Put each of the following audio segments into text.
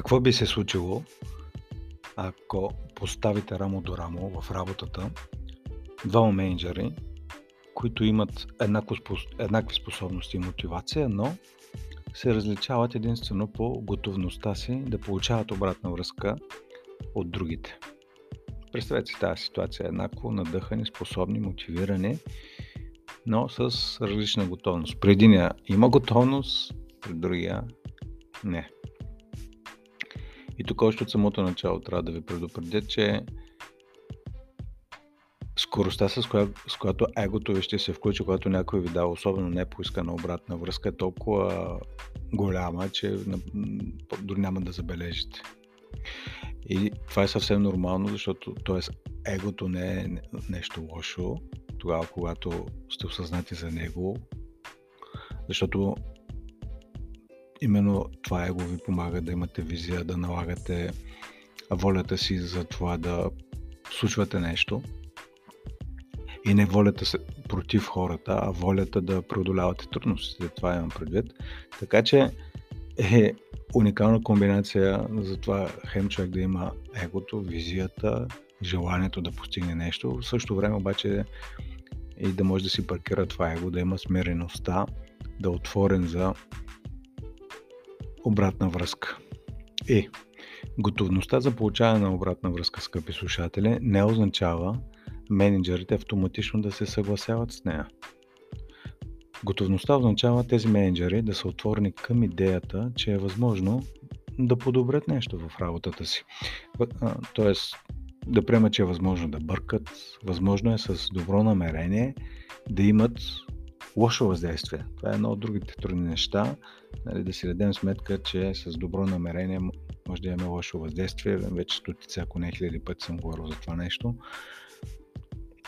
Какво би се случило, ако поставите рамо до рамо в работата двама менеджери, които имат еднакви способности и мотивация, но се различават единствено по готовността си да получават обратна връзка от другите. Представете си тази ситуация еднакво надъхани, способни, мотивирани, но с различна готовност. При единия има готовност, при другия не. И тук още от самото начало трябва да ви предупредя, че скоростта, с, коя, с която егото ви ще се включи, когато някой ви дава особено не поискана обратна връзка, е толкова голяма, че дори няма да забележите. И това е съвсем нормално, защото т.е. егото не е нещо лошо, тогава когато сте осъзнати за него, защото именно това его ви помага да имате визия, да налагате волята си за това да случвате нещо и не волята против хората, а волята да преодолявате трудностите. Това имам предвид. Така че е уникална комбинация за това хем човек да има егото, визията, желанието да постигне нещо. В същото време обаче и да може да си паркира това его, да има смиреността, да е отворен за обратна връзка. И готовността за получаване на обратна връзка, скъпи слушатели, не означава менеджерите автоматично да се съгласяват с нея. Готовността означава тези менеджери да са отворени към идеята, че е възможно да подобрят нещо в работата си. Тоест, да приемат, че е възможно да бъркат, възможно е с добро намерение да имат лошо въздействие. Това е едно от другите трудни неща. Нали, да си дадем сметка, че с добро намерение може да имаме лошо въздействие. Вече стотици, ако не хиляди пъти съм говорил за това нещо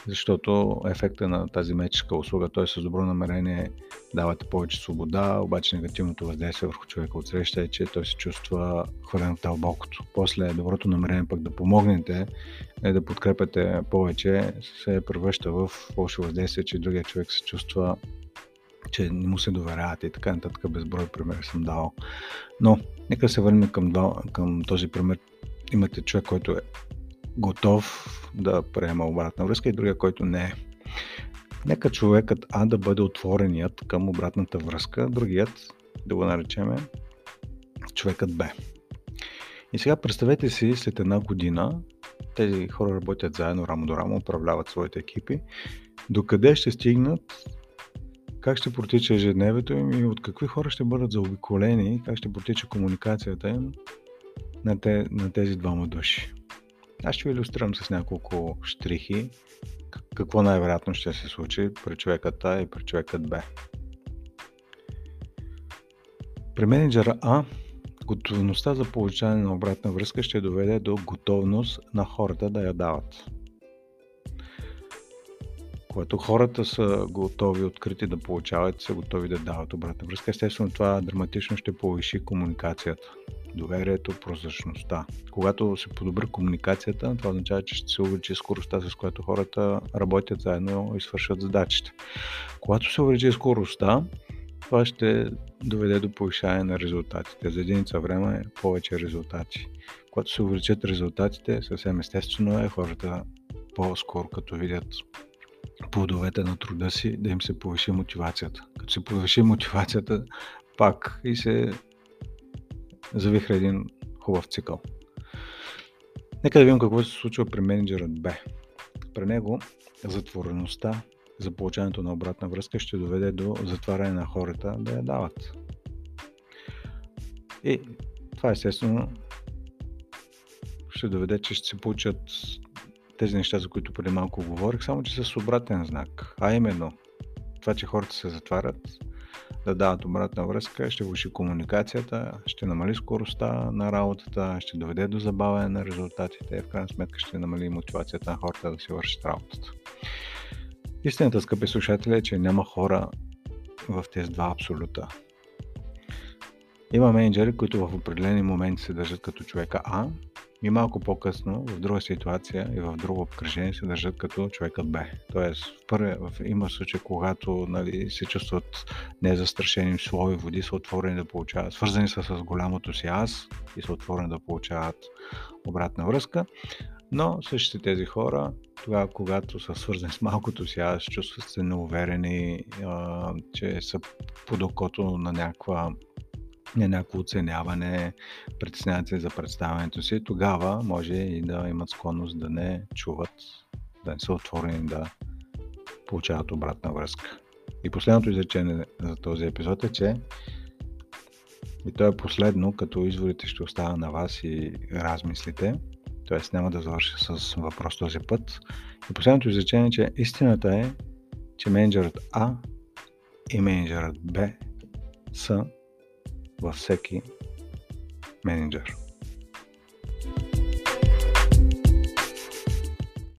защото ефекта на тази меческа услуга, т.е. с добро намерение давате повече свобода, обаче негативното въздействие върху човека от среща е, че той се чувства хвърлен в дълбокото. После доброто намерение пък да помогнете, е да подкрепяте повече, се превръща в лошо въздействие, че другия човек се чувства че не му се доверявате и така нататък. Безброй примери съм дал. Но, нека се върнем към, към този пример. Имате човек, който е готов да приема обратна връзка и другия, който не е. Нека човекът А да бъде отвореният към обратната връзка, другият, да го наречеме, човекът Б. И сега представете си след една година, тези хора работят заедно рамо до рамо, управляват своите екипи, докъде ще стигнат, как ще протича ежедневието им и от какви хора ще бъдат заобиколени, как ще протича комуникацията им на, те, на тези двама души. Аз ще ви иллюстрирам с няколко штрихи какво най-вероятно ще се случи при човекът А и при човекът Б. При менеджера А готовността за получаване на обратна връзка ще доведе до готовност на хората да я дават. Когато хората са готови, открити да получават, са готови да дават обратна връзка, естествено това драматично ще повиши комуникацията доверието, прозрачността. Когато се подобри комуникацията, това означава, че ще се увеличи скоростта, с която хората работят заедно и свършат задачите. Когато се увеличи скоростта, това ще доведе до повишаване на резултатите. За единица време е повече резултати. Когато се увеличат резултатите, съвсем естествено е хората по-скоро като видят плодовете на труда си, да им се повиши мотивацията. Като се повиши мотивацията, пак и се завихра един хубав цикъл. Нека да видим какво се случва при менеджерът Б. При него затвореността за получаването на обратна връзка ще доведе до затваряне на хората да я дават. И това естествено ще доведе, че ще се получат тези неща, за които преди малко говорих, само че с обратен знак. А именно, това, че хората се затварят, да дават обратна връзка, ще влуши комуникацията, ще намали скоростта на работата, ще доведе до забавяне на резултатите и в крайна сметка ще намали мотивацията на хората да си вършат работата. Истината, скъпи слушатели, е, че няма хора в тези два абсолюта. Има менеджери, които в определени моменти се държат като човека А и малко по-късно, в друга ситуация и в друго обкръжение се държат като човекът Б. Тоест, в първия, в, има случай, когато нали, се чувстват незастрашени слои води, са отворени да получават, свързани са с голямото си аз и са отворени да получават обратна връзка. Но същите тези хора, тогава когато са свързани с малкото си аз, чувстват се неуверени, а, че са под окото на някаква на някакво оценяване, притесняват се за представянето си, тогава може и да имат склонност да не чуват, да не са отворени да получават обратна връзка. И последното изречение за този епизод е, че и то е последно, като изводите ще остава на вас и размислите, т.е. няма да завърша с въпрос този път. И последното изречение е, че истината е, че менеджерът А и менеджерът Б са was Seki Manager.